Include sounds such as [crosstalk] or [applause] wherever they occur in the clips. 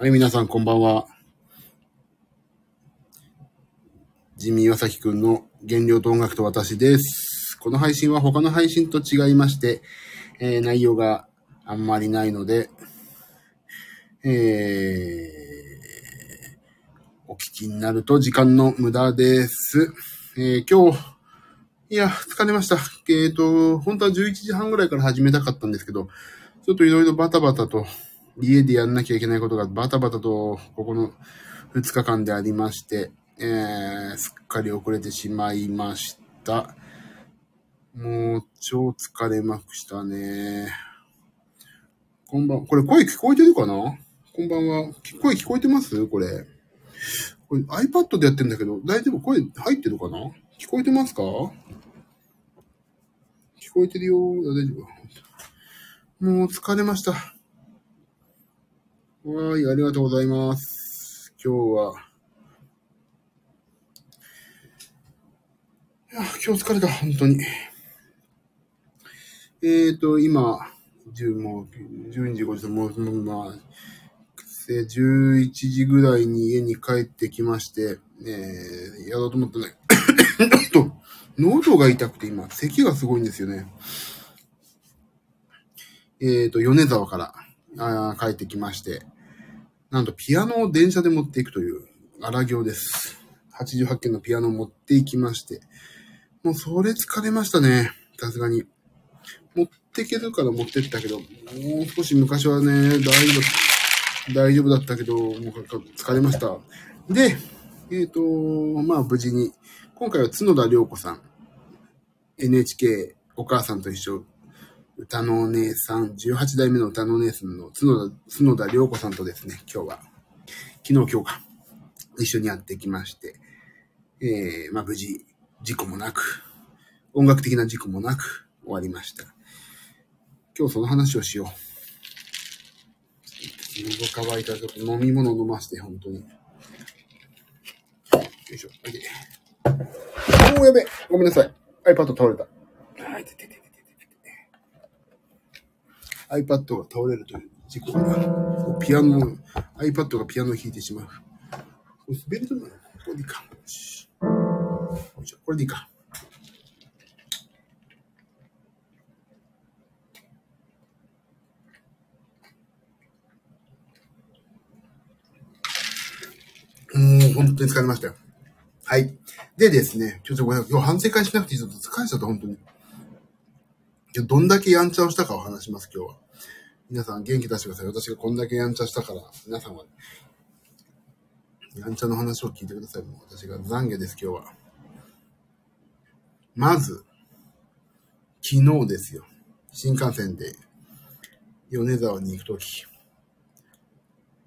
はい、皆さんこんばんは。ジミー・ワサキくんの原料と音楽と私です。この配信は他の配信と違いまして、えー内容があんまりないので、えーお聞きになると時間の無駄です。えー今日、いや、疲れました。えっ、と、本当は11時半ぐらいから始めたかったんですけど、ちょっといろいろバタバタと、家でやんなきゃいけないことがバタバタと、ここの2日間でありまして、えー、すっかり遅れてしまいました。もう、超疲れまくしたね。こんばん、これ声聞こえてるかな？こんばんは。声聞こえてます？これ。これ iPad でやってんだけど、大丈夫？声入ってるかな？聞こえてますか？聞こえてるよ。大丈夫。もう疲れました。わーい、ありがとうございます。今日は。いや、今日疲れた、本当に。えーと、今、10もう、12時50分、もう、もうまあ、11時ぐらいに家に帰ってきまして、えー、やろうと思ったね。[coughs] と、喉が痛くて今、咳がすごいんですよね。えーと、米沢からあ帰ってきまして、なんとピアノを電車で持っていくという荒行です。88件のピアノを持っていきまして、もうそれ疲れましたね。さすがに。持ってけるから持ってったけど、もう少し昔はね、大丈夫、大丈夫だったけど、もう疲れました。で、えっ、と、まあ無事に、今回は角田涼子さん、NHK お母さんと一緒、歌のお姉さん、18代目の歌のお姉さんの角田、角田涼子さんとですね、今日は、昨日今日か、一緒にやってきまして、えー、まあ無事、事故もなく、音楽的な事故もなく終わりました。今日その話をしよう。喉乾いたらちょっと飲み物飲ませて、本当に。よいしょ。はいでおー、やべ。ごめんなさい。iPad 倒れた。あーいてててて iPad が倒れるという事故が。ピアノ、iPad がピアノを弾いてしまう。これ滑り止めなのこれでいいか。よしよいしょこれでいいか。もう本当に疲れましたよ。はい。でですね、ちょっとごめんなさい今日反省会しなくてちょっと疲れちゃった、本当に。今日どんだけやんちゃをしたかを話します、今日は。皆さん元気出してください。私がこんだけやんちゃしたから、皆さんは、やんちゃの話を聞いてください。もう私が懺悔です、今日は。まず、昨日ですよ。新幹線で、米沢に行くとき、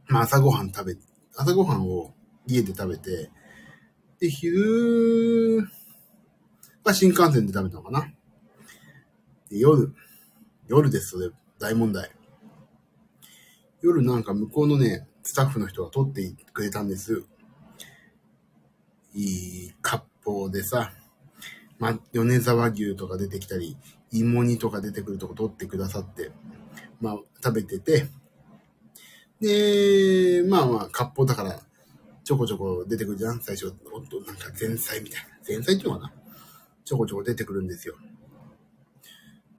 まあ朝ごはん食べ、朝ごはんを家で食べて、で、昼が新幹線で食べたのかな。で夜、夜です、それ、大問題。夜なんか向こうのね、スタッフの人が撮ってくれたんです。いい割烹でさ、ま、米沢牛とか出てきたり、芋煮とか出てくるとこ撮ってくださって、まあ、食べてて、で、まあまあ、割烹だから、ちょこちょこ出てくるじゃん？最初、おっと、なんか前菜みたいな。前菜っていうのかな？ちょこちょこ出てくるんですよ。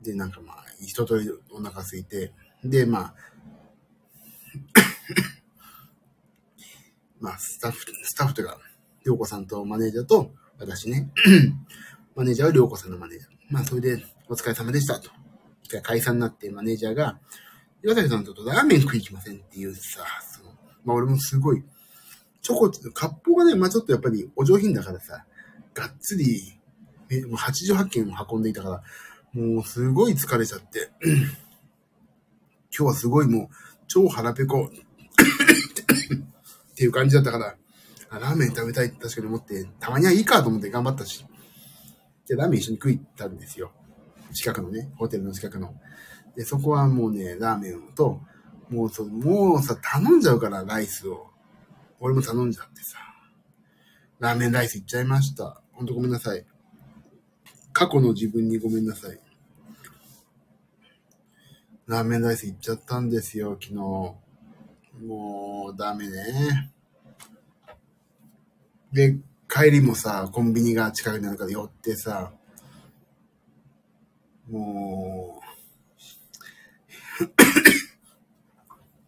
で、なんかまあ、一通りお腹空いて、で、まあ、まあ、スタッフ、スタッフというか、りょうこさんとマネージャーと、私ね、[clears throat] マネージャーはりょうこさんのマネージャー。まあ、それで、お疲れ様でしたと。一回解散になって、マネージャーが、岩崎さんとラーメン食い行きませんっていうさ、その、まあ俺もすごい、チョコ、割烹がね、まあちょっとやっぱりお上品だからさ、がっつり、えもう88件を運んでいたから、もうすごい疲れちゃって、[clears throat] 今日はすごいもう、超腹ペコっていう感じだったから、あラーメン食べたいって確かに思って、たまにはいいかと思って頑張ったし、で、ラーメン一緒に食いったんですよ。近くのね、ホテルの近くの。で、そこはもうね、ラーメンと、もうそう、もうさ、頼んじゃうから、ライスを。俺も頼んじゃってさ。ラーメンライスいっちゃいました。ほんとごめんなさい。過去の自分にごめんなさい。ラーメンライスいっちゃったんですよ、昨日。もう、ダメね。で、帰りもさ、コンビニが近くにあるから寄ってさ、もう、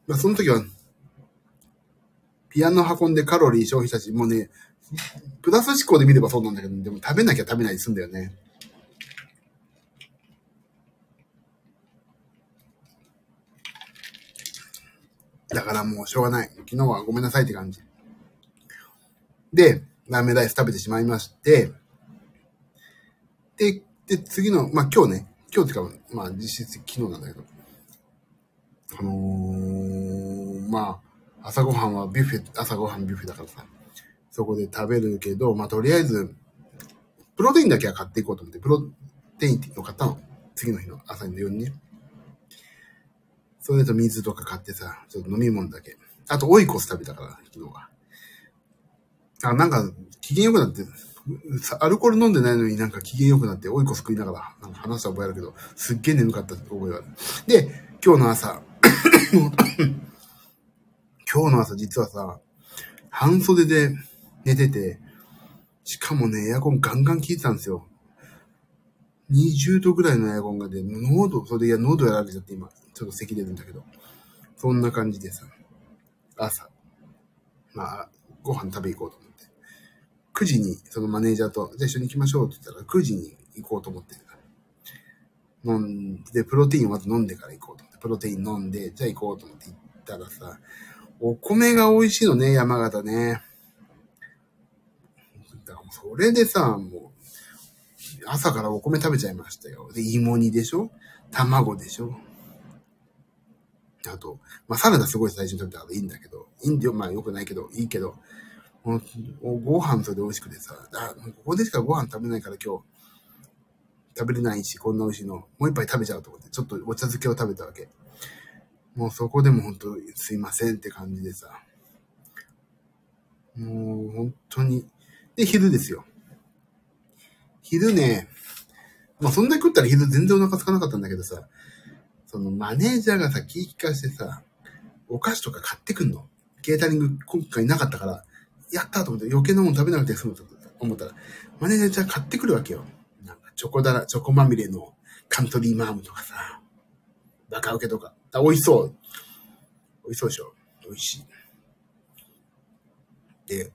まあその時は、ピアノ運んでカロリー消費したし、もうね、プラス思考で見ればそうなんだけど、でも食べなきゃ食べないで済んだよね。だからもうしょうがない。昨日はごめんなさいって感じ。で、ラーメンライス食べてしまいまして、で、で、次の、まあ今日ね、今日っていうか、まあ実質昨日なんだけど、あのー、まあ、朝ごはんはビュッフェ、朝ごはんビュッフェだからさ、そこで食べるけど、まあとりあえず、プロテインだけは買っていこうと思って、プロテインのを買ったの。次の日の朝の夜にね。それと水とか買ってさ、ちょっと飲み物だけ。あと、オイコス食べたから、昨日は。あ、なんか、機嫌良くなって、アルコール飲んでないのになんか機嫌良くなって、オイコス食いながら、なんか話した覚えあるけど、すっげえ眠かった覚えがある。で、今日の朝、[coughs] 今日の朝実はさ、半袖で寝てて、しかもね、エアコンガンガン効いてたんですよ。20度ぐらいのエアコンがで、喉、それいや、喉やられちゃって今。ちょっと咳出るんだけど。そんな感じでさ、朝、まあ、ご飯食べ行こうと思って。9時に、そのマネージャーと、じゃあ一緒に行きましょうって言ったら、9時に行こうと思って。飲んで、プロテインをまず飲んでから行こうと思って、プロテイン飲んで、じゃあ行こうと思って行ったらさ、お米が美味しいのね、山形ね。それでさ、もう、朝からお米食べちゃいましたよ。で、芋煮でしょ？卵でしょ？あと、まあ、サラダすごい最初に食べたからいいんだけど、いいんだよ、まあ良くないけど、いいけど、ご飯それで美味しくてさ、あここでしかご飯食べないから今日、食べれないし、こんな美味しいの、もう一杯食べちゃうと思って、ちょっとお茶漬けを食べたわけ。もうそこでも本当すいませんって感じでさ。もう本当に。で、昼ですよ。昼ね、まあそんな食ったら昼全然お腹空かなかったんだけどさ、そのマネージャーがさ、気利かしてさ、お菓子とか買ってくんの。ケータリング今回なかったから、やったと思って余計なもの食べなくて済むと思ったら、マネージャー買ってくるわけよ。なんかチョコだら、チョコまみれのカントリーマームとかさ、バカウケとか。あ、美味しそう。美味しそうでしょ。美味しい。で、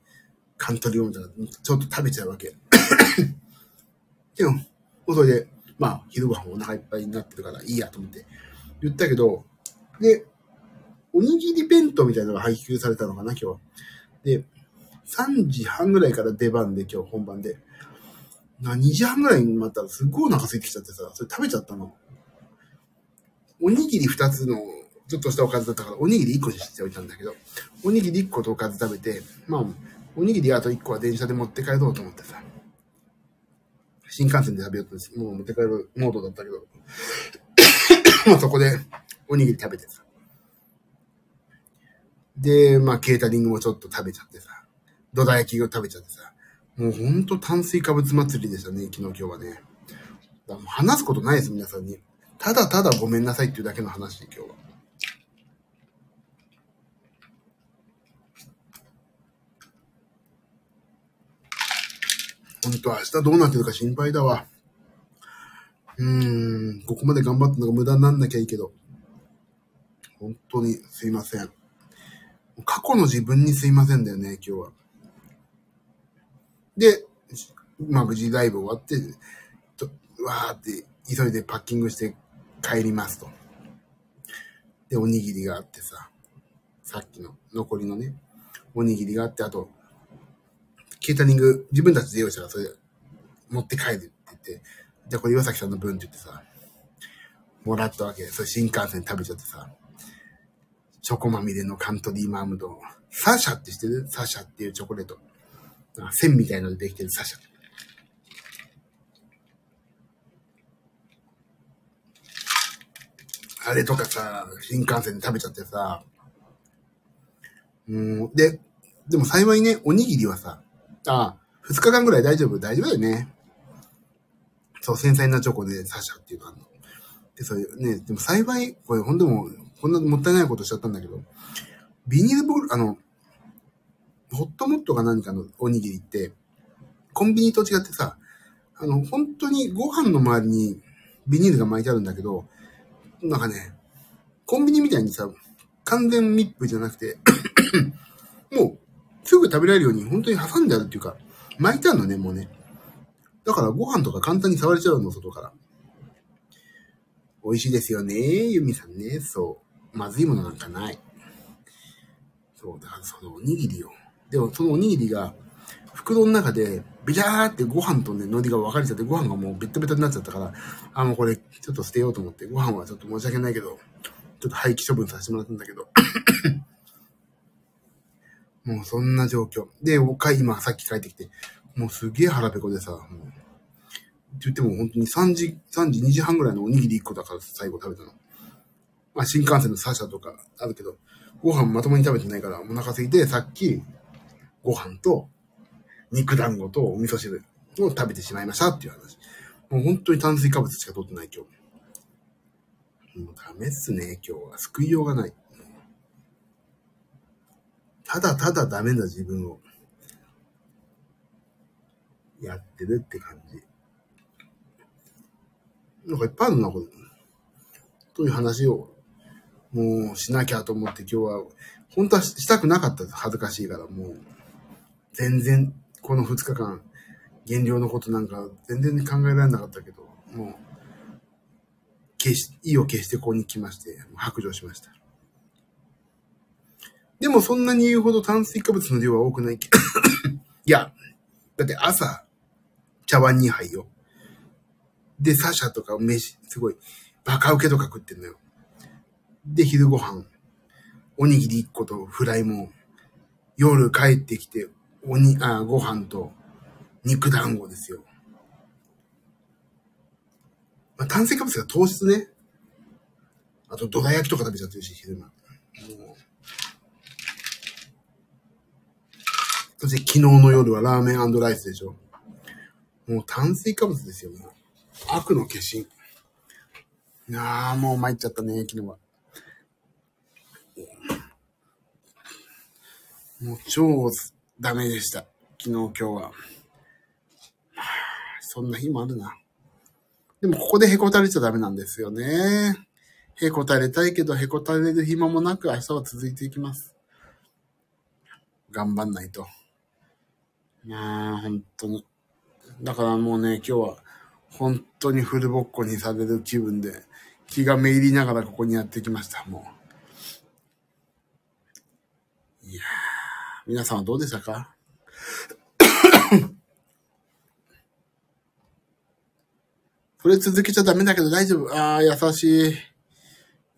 カントリーマームとかちょっと食べちゃうわけ。でも、それで、まあ、昼ご飯お腹いっぱいになってるからいいやと思って、言ったけど、で、おにぎり弁当みたいなのが配給されたのかな、今日は。で、3時半ぐらいから出番で、今日本番で。な、2時半ぐらいにまたすっごいお腹空いてきちゃってさ、それ食べちゃったの。おにぎり2つの、ちょっとしたおかずだったから、おにぎり1個にしておいたんだけど、おにぎり1個とおかず食べて、まあ、おにぎりあと1個は電車で持って帰ろうと思ってさ。新幹線で食べようともう持って帰るモードだったけど、[coughs] まあそこでおにぎり食べてさ。で、まあケータリングもちょっと食べちゃってさ。土田焼きを食べちゃってさ。もうほんと炭水化物祭りでしたね、昨日今日はね。もう話すことないです、皆さんに。ただただごめんなさいっていうだけの話で今日は。本当明日どうなってるか心配だわ。うーん、ここまで頑張ったのが無駄になんなきゃいいけど。本当にすいません。過去の自分にすいませんだよね、今日は。で、まあ無事ライブ終わって、とわーって急いでパッキングして帰りますと。で、おにぎりがあってさ、さっきの残りのね、おにぎりがあって、あと、ケータリング、自分たちで用意したらそれ持って帰るって言って、じゃあこれ岩崎さんの分って言ってさ、もらったわけ。それ新幹線食べちゃってさ、チョコまみれのカントリーマームド、サシャって知ってる？サシャっていうチョコレート。線みたいのでできてるサシャ。あれとかさ、新幹線で食べちゃってさ、うん、で、でも幸いね、おにぎりはさ、あ、二日間ぐらい大丈夫大丈夫だよね。そう、繊細なチョコで刺しちゃっていうのあるの。で、そういうね、でも幸い、これほんでも、こんなもったいないことしちゃったんだけど、ビニールボール、あの、ホットモットか何かのおにぎりって、コンビニと違ってさ、あの、本当にご飯の周りにビニールが巻いてあるんだけど、なんかね、コンビニみたいにさ、完全密封じゃなくて、[coughs] もう、すぐ食べられるように本当に挟んであるっていうか、巻いてあるのね、もうね。だからご飯とか簡単に触れちゃうの、外から。美味しいですよね、ユミさんね。そう。まずいものなんかない。そう、だからそのおにぎりよ。でもそのおにぎりが、袋の中で、ビャーってご飯とね、海苔が分かれちゃって、ご飯がもうベッタベタになっちゃったから、あ、もうこれ、ちょっと捨てようと思って、ご飯はちょっと申し訳ないけど、ちょっと廃棄処分させてもらったんだけど。もうそんな状況。で、おか今、さっき帰ってきて、もうすげえ腹ペコでさ、もう、って言っても本当に3時、3時、2時半ぐらいのおにぎり1個だから最後食べたの。まあ新幹線のサシャとかあるけど、ご飯まともに食べてないからお腹空いて、さっき、ご飯と肉団子とお味噌汁を食べてしまいましたっていう話。もう本当に炭水化物しか取ってない今日。もうダメっすね、今日は。救いようがない。ただただダメな自分をやってるって感じ。なんかいっぱいあるな、これ。という話を、もうしなきゃと思って今日は、本当はしたくなかった。恥ずかしいから、もう。全然、この2日間、減量のことなんか全然考えられなかったけど、もう、消し、意を消してここに来まして、白状しました。でもそんなに言うほど炭水化物の量は多くないけ [coughs] いや、だって朝、茶碗2杯よ。で、サシャとか飯、すごい、バカウケとか食ってんのよ。で、昼ご飯、おにぎり1個とフライも、夜帰ってきて、おに、あ、ご飯と肉団子ですよ。まあ、炭水化物が糖質ね。あと、どら焼きとか食べちゃってるし、昼間。もうそして昨日の夜はラーメンライスでしょ。もう炭水化物ですよ、もう。悪の化身。いやー、もう参っちゃったね、昨日は。もう超ダメでした。昨日、今日は。そんな日もあるな。でもここでへこたれちゃダメなんですよね。へこたれたいけど、へこたれる暇もなく明日は続いていきます。頑張んないと。いやー、本当に。だからもうね、今日は本当にフルボッコにされる気分で、気がめいりながらここにやってきました、もう。いやー、皆さんはどうでしたか？[coughs] これ続けちゃダメだけど大丈夫。ああ、優しい。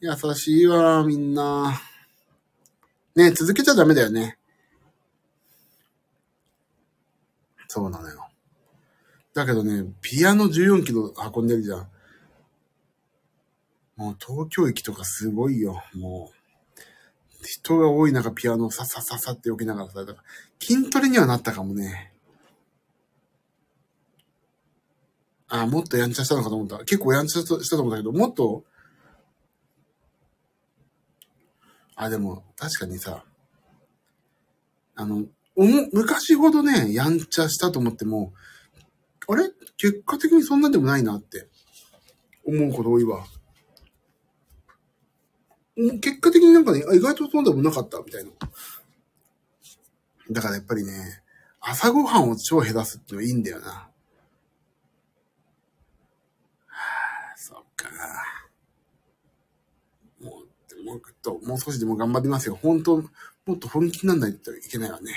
優しいわ、みんな。ね続けちゃダメだよね。そうなのよ。だけどね、ピアノ14キロ運んでるじゃん。もう東京駅とかすごいよ。もう。人が多い中ピアノをささささって置きながらさ、だから筋トレにはなったかもね。あ、もっとやんちゃしたのかと思った。結構やんちゃしたと思ったけど、もっと、あ、でも、確かにさ、あの、おも、昔ほどね、やんちゃしたと思っても、あれ？結果的にそんなでもないなって思うこと多いわ。結果的になんかね、意外とそうでもなかったみたいな。だからやっぱりね、朝ごはんを超減らすってのはいいんだよな。はあ、そっか。もう、もうと、もう少しでも頑張りますよ。本当もっと本気になんないといけないわね。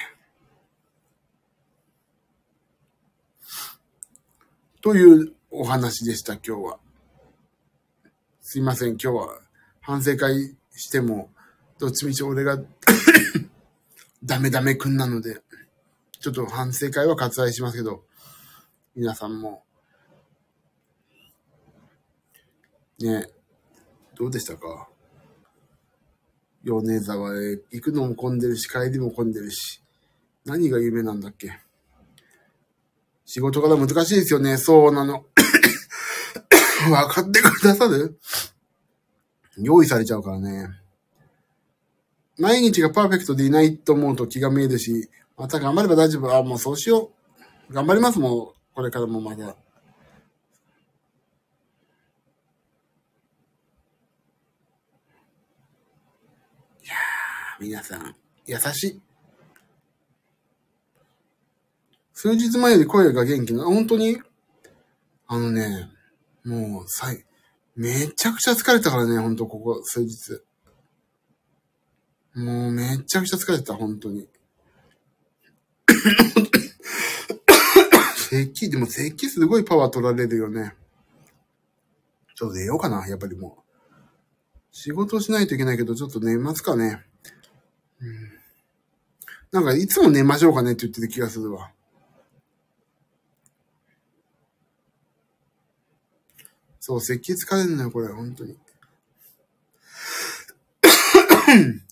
というお話でした、今日は。すいません、今日は。反省会しても、どっちみち俺が [coughs] ダメダメくんなので、ちょっと反省会は割愛しますけど、皆さんも、ね、どうでしたか？米沢へ行くのも混んでるし、帰りも混んでるし、何が夢なんだっけ？仕事から難しいですよね。そうなの。[coughs] 分かってくださる？用意されちゃうからね。毎日がパーフェクトでいないと思うと気が見えるし、また頑張れば大丈夫。あ、もうそうしよう。頑張ります、もう。これからもまだ。いやー、皆さん、優しい。数日前より声が元気な、本当に？あのね、もう、さい、めちゃくちゃ疲れたからね、ほんと、ここ、数日。もう、めちゃくちゃ疲れた、本当に。[coughs] 咳、でも咳すごいパワー取られるよね。ちょっと寝ようかな、やっぱりもう。仕事しないといけないけど、ちょっと寝ますかね。うん、なんか、いつも寝ましょうかねって言ってる気がするわ。そう、咳疲れるのよ、これ、本当に。[coughs]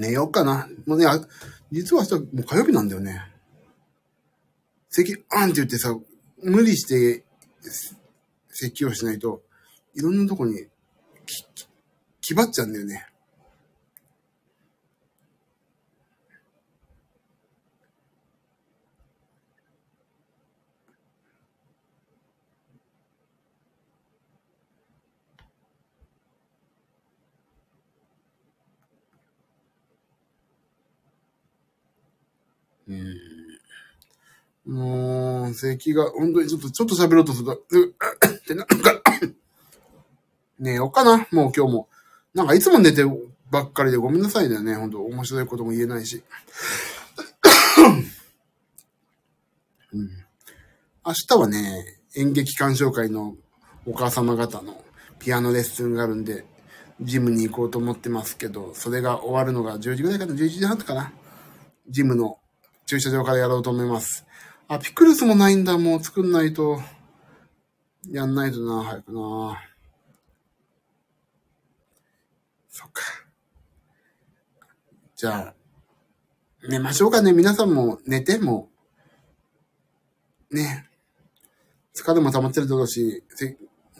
寝ようかな。もうね、あ実は明日、もう火曜日なんだよね。咳、あんって言ってさ、無理して、咳をしないと、いろんなとこに、き、気張っちゃうんだよね。うん。もう、咳が、本当にちょっと、ちょっと喋ろうとすると、うってなるか、[coughs] 寝ようかな、もう今日も。なんかいつも寝てばっかりでごめんなさいだよね。本当面白いことも言えないし。[coughs] うん、明日はね、演劇鑑賞会のお母様方のピアノレッスンがあるんで、ジムに行こうと思ってますけど、それが終わるのが10時ぐらいかな、11時半かな。ジムの駐車場からやろうと思います。あ、ピクルスもないんだ。もう作んないと。やんないとな、早くな。そっか。じゃあ、寝ましょうかね。皆さんも寝て、も。ね。疲れも溜まってるだろうし、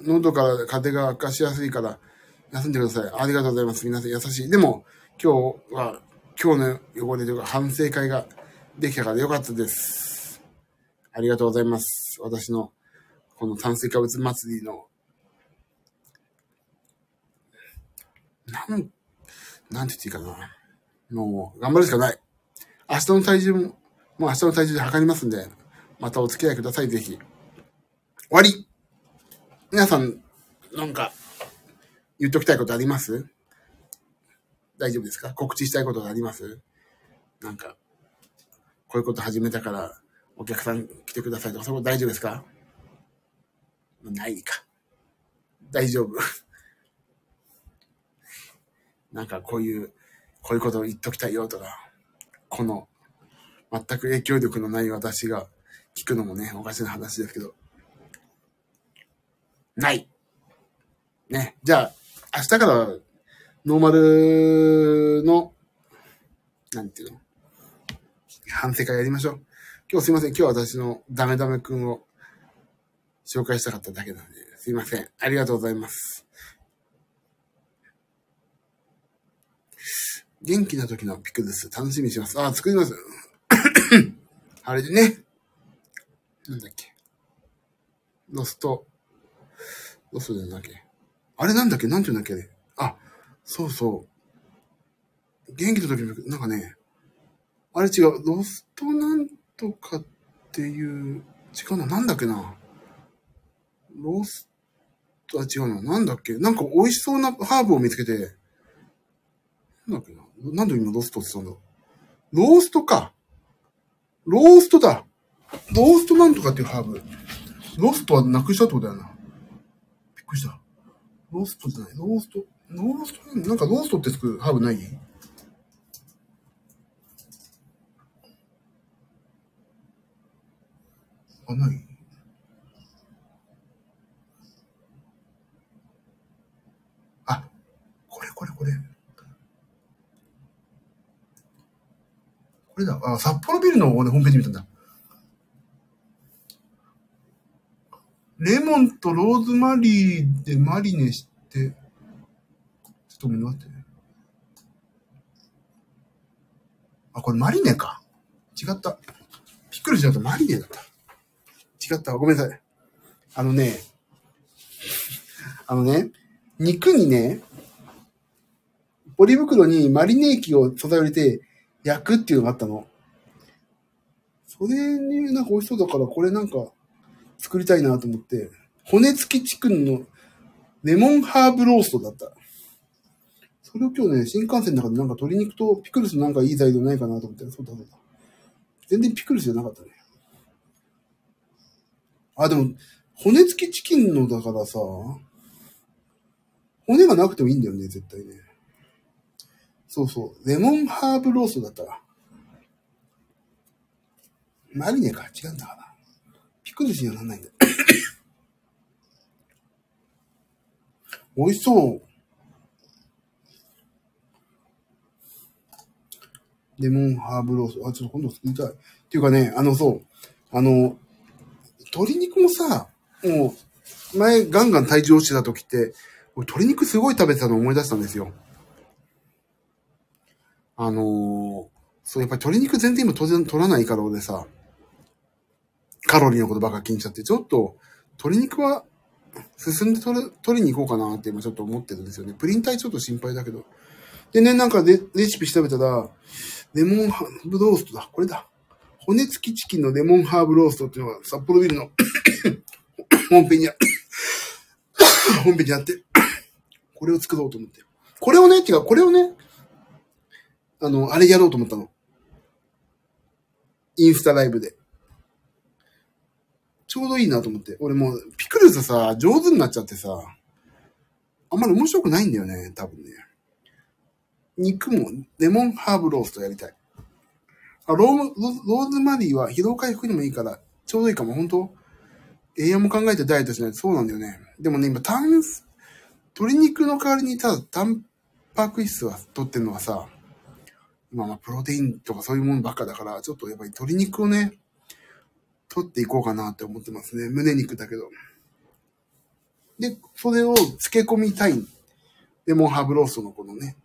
喉から風が悪化しやすいから、休んでください。ありがとうございます。皆さん優しい。でも、今日は、今日の汚れというか反省会ができたからよかったです。ありがとうございます。私の、この炭水化物祭りの、なん、なんて言っていいかな。もう、頑張るしかない。明日の体重も、もう明日の体重で測りますんで、またお付き合いください、ぜひ。終わり皆さん、なんか、言っときたいことあります？大丈夫ですか？告知したいことがあります？なんか、こういうこと始めたから、お客さん来てくださいとか、そこ大丈夫ですか？ないか。大丈夫。[laughs] なんかこういう、こういうことを言っときたいよとか、この、全く影響力のない私が聞くのもね、おかしな話ですけど。ない。ね。じゃあ、明日から、ノーマルの、なんていうの？反省会やりましょう。今日すいません。今日は私のダメダメくんを紹介したかっただけなんで、すいません。ありがとうございます。元気な時のピクルス楽しみにします。あ、作ります。[coughs] あれでね。なんだっけ。ロスト。ロストじゃなきゃ。あれなんだっけ？なんて言うんだっけ？あ、そうそう。元気な時の、なんかね、あれ違う。ロストなんとかっていう、違うな。なんだっけな。ロストは違うな。なんだっけなんか美味しそうなハーブを見つけて、なんだっけな。なんで今ロストって言ったんだローストか。ローストだ。ローストなんとかっていうハーブ。ロストはなくしたってことだよな。びっくりした。ローストじゃない。ロースト。ローストなんかローストってつくハーブない？かないあ、これこれこれ。これだ。あ、札幌ビルの、ね、ホームページ見たんだ。レモンとローズマリーでマリネして、ちょっと待って。あ、これマリネか。違った。びっくりしちゃった。マリネだった。違った。ごめんなさい。あのね、あのね、肉にね、ポリ袋にマリネ液を素材を入れて焼くっていうのがあったの。それになんか美味しそうだから、これなんか作りたいなと思って、骨付きチキンのレモンハーブローストだった。それを今日ね、新幹線の中でなんか鶏肉とピクルスなんかいい材料ないかなと思って、そうだそうだ。全然ピクルスじゃなかったね。あ、でも、骨付きチキンのだからさ、骨がなくてもいいんだよね、絶対ね。そうそう。レモンハーブローストだったら。マリネか、違うんだから。ピクルスにはなんないんだ。[coughs] 美味しそう。レモンハーブロースト。あ、ちょっと今度作りたい。っていうかね、あの、そう。あの、鶏肉もさ、もう、前ガンガン体重落ちてた時って、俺鶏肉すごい食べてたの思い出したんですよ。あのーそう、やっぱり鶏肉全然今当然取らないから俺さ、カロリーのことばっか気にしちゃって、ちょっと鶏肉は進んで取る取りに行こうかなって今ちょっと思ってるんですよね。プリン体ちょっと心配だけど。でね、なんかレレシピ調べたら、レモンハーブローストだ。これだ。骨付きチキンのレモンハーブローストっていうのが札幌ビルの [coughs] 本編にあ、[coughs] 本編にあって、[coughs] これを作ろうと思って。これをね、違う、これをね、あの、あれやろうと思ったの。インスタライブで。ちょうどいいなと思って。俺もう、ピクルスさ、上手になっちゃってさ、あんまり面白くないんだよね、多分ね。肉もレモンハーブローストやりたい。あローローズマリーは疲労回復にもいいから、ちょうどいいかも。本当？栄養も考えてダイエットしないとそうなんだよね。でもね、今、炭水、鶏肉の代わりにただ、タンパク質は取ってるのはさ、まあまあ、プロテインとかそういうものばっかだから、ちょっとやっぱり鶏肉をね、取っていこうかなって思ってますね。胸肉だけど。で、それを漬け込みたい。レモンハーブローストのこのね、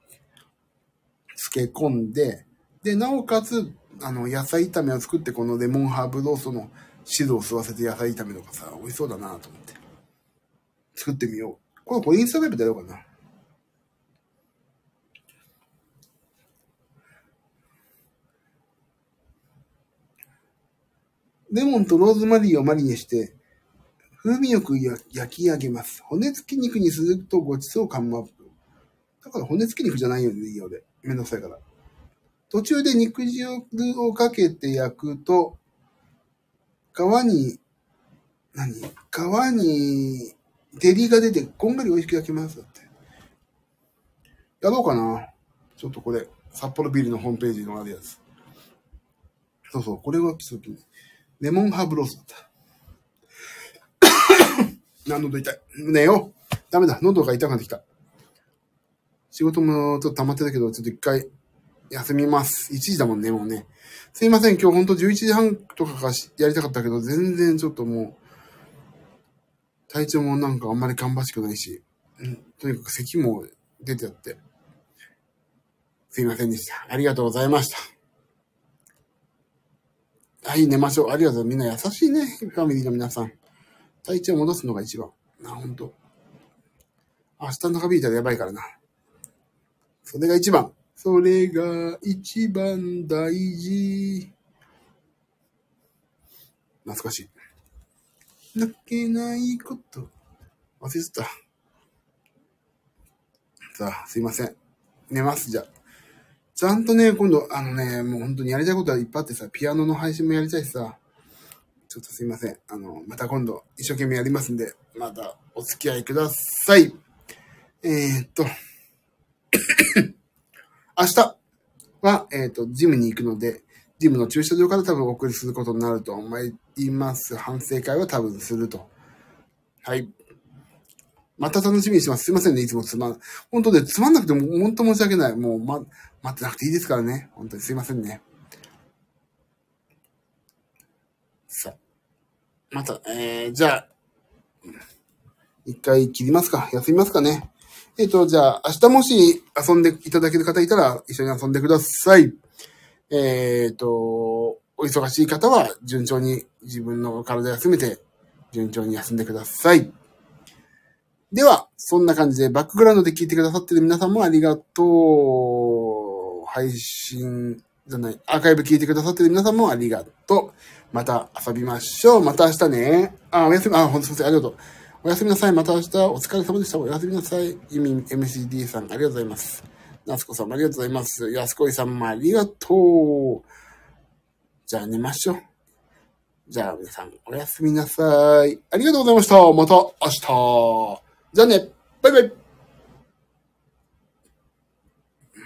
漬け込んで、で、なおかつ、あの、野菜炒めを作って、このレモンハーブローストの汁を吸わせて野菜炒めとかさ、美味しそうだなと思って。作ってみよう。これ、これインスタライブでやろうかな。レモンとローズマリーをマリネして、風味よく焼き上げます。骨付き肉にするとごちそう感もアップ。だから骨付き肉じゃないよね、いいようで。めんどくさいから。途中で肉汁をかけて焼くと、皮に、何？皮に照りが出てこんがり美味しく焼きます。だって。やろうかな。ちょっとこれ、札幌ビールのホームページのあるやつ。そうそう、これはちょっとレモンハーブロースだった。な、喉痛い。寝よう。ダメだ。喉が痛くなってきた。仕事もちょっと溜まってたけど、ちょっと一回休みます。1時だもんね、もうね。すいません、今日ほんと11時半とかかしやりたかったけど、全然ちょっともう、体調もなんかあんまり芳しくないし、うん、とにかく咳も出てやって。すいませんでした。ありがとうございました。はい、寝ましょう。ありがとう。みんな優しいね。ファミリーの皆さん。体調戻すのが一番。な、ほんと。明日長引いたらやばいからな。それが一番。それが一番大事。懐かしい。泣けないこと。忘れてた。さあ、すいません。寝ます、じゃあ。ちゃんとね、今度、あのね、もう本当にやりたいことはいっぱいあってさ、ピアノの配信もやりたいしさ、ちょっとすいません。あの、また今度一生懸命やりますんで、またお付き合いください。えー、っと、明日は、えー、っと、ジムに行くので、ジムの駐車場から多分お送りすることになると思います。反省会は多分すると。はい。また楽しみにします。すいませんね、いつもつまん、本当でつまんなくても本当申し訳ない。もう、ま、待ってなくていいですからね。本当にすいませんね。さあ。また、えー、じゃあ、一回切りますか。休みますかね。えっ、と、じゃあ、明日もし遊んでいただける方いたら、一緒に遊んでください。えっ、と、お忙しい方は順調に自分の体休めて、順調に休んでください。では、そんな感じでバックグラウンドで聞いてくださってる皆さんもありがとう。配信じゃない、アーカイブ聞いてくださってる皆さんもありがとう。また遊びましょう。また明日ね。あ、おやすみ、あ、ほんとすいません。ありがとう。おやすみなさい。また明日。お疲れ様でした。おやすみなさい。ゆみ MCD さん、ありがとうございます。なつこさんもありがとうございます。やすこいさんもありがとう。じゃあ寝ましょう。じゃあ皆さん、おやすみなさい。ありがとうございました。また明日。じゃあね。バイバイ。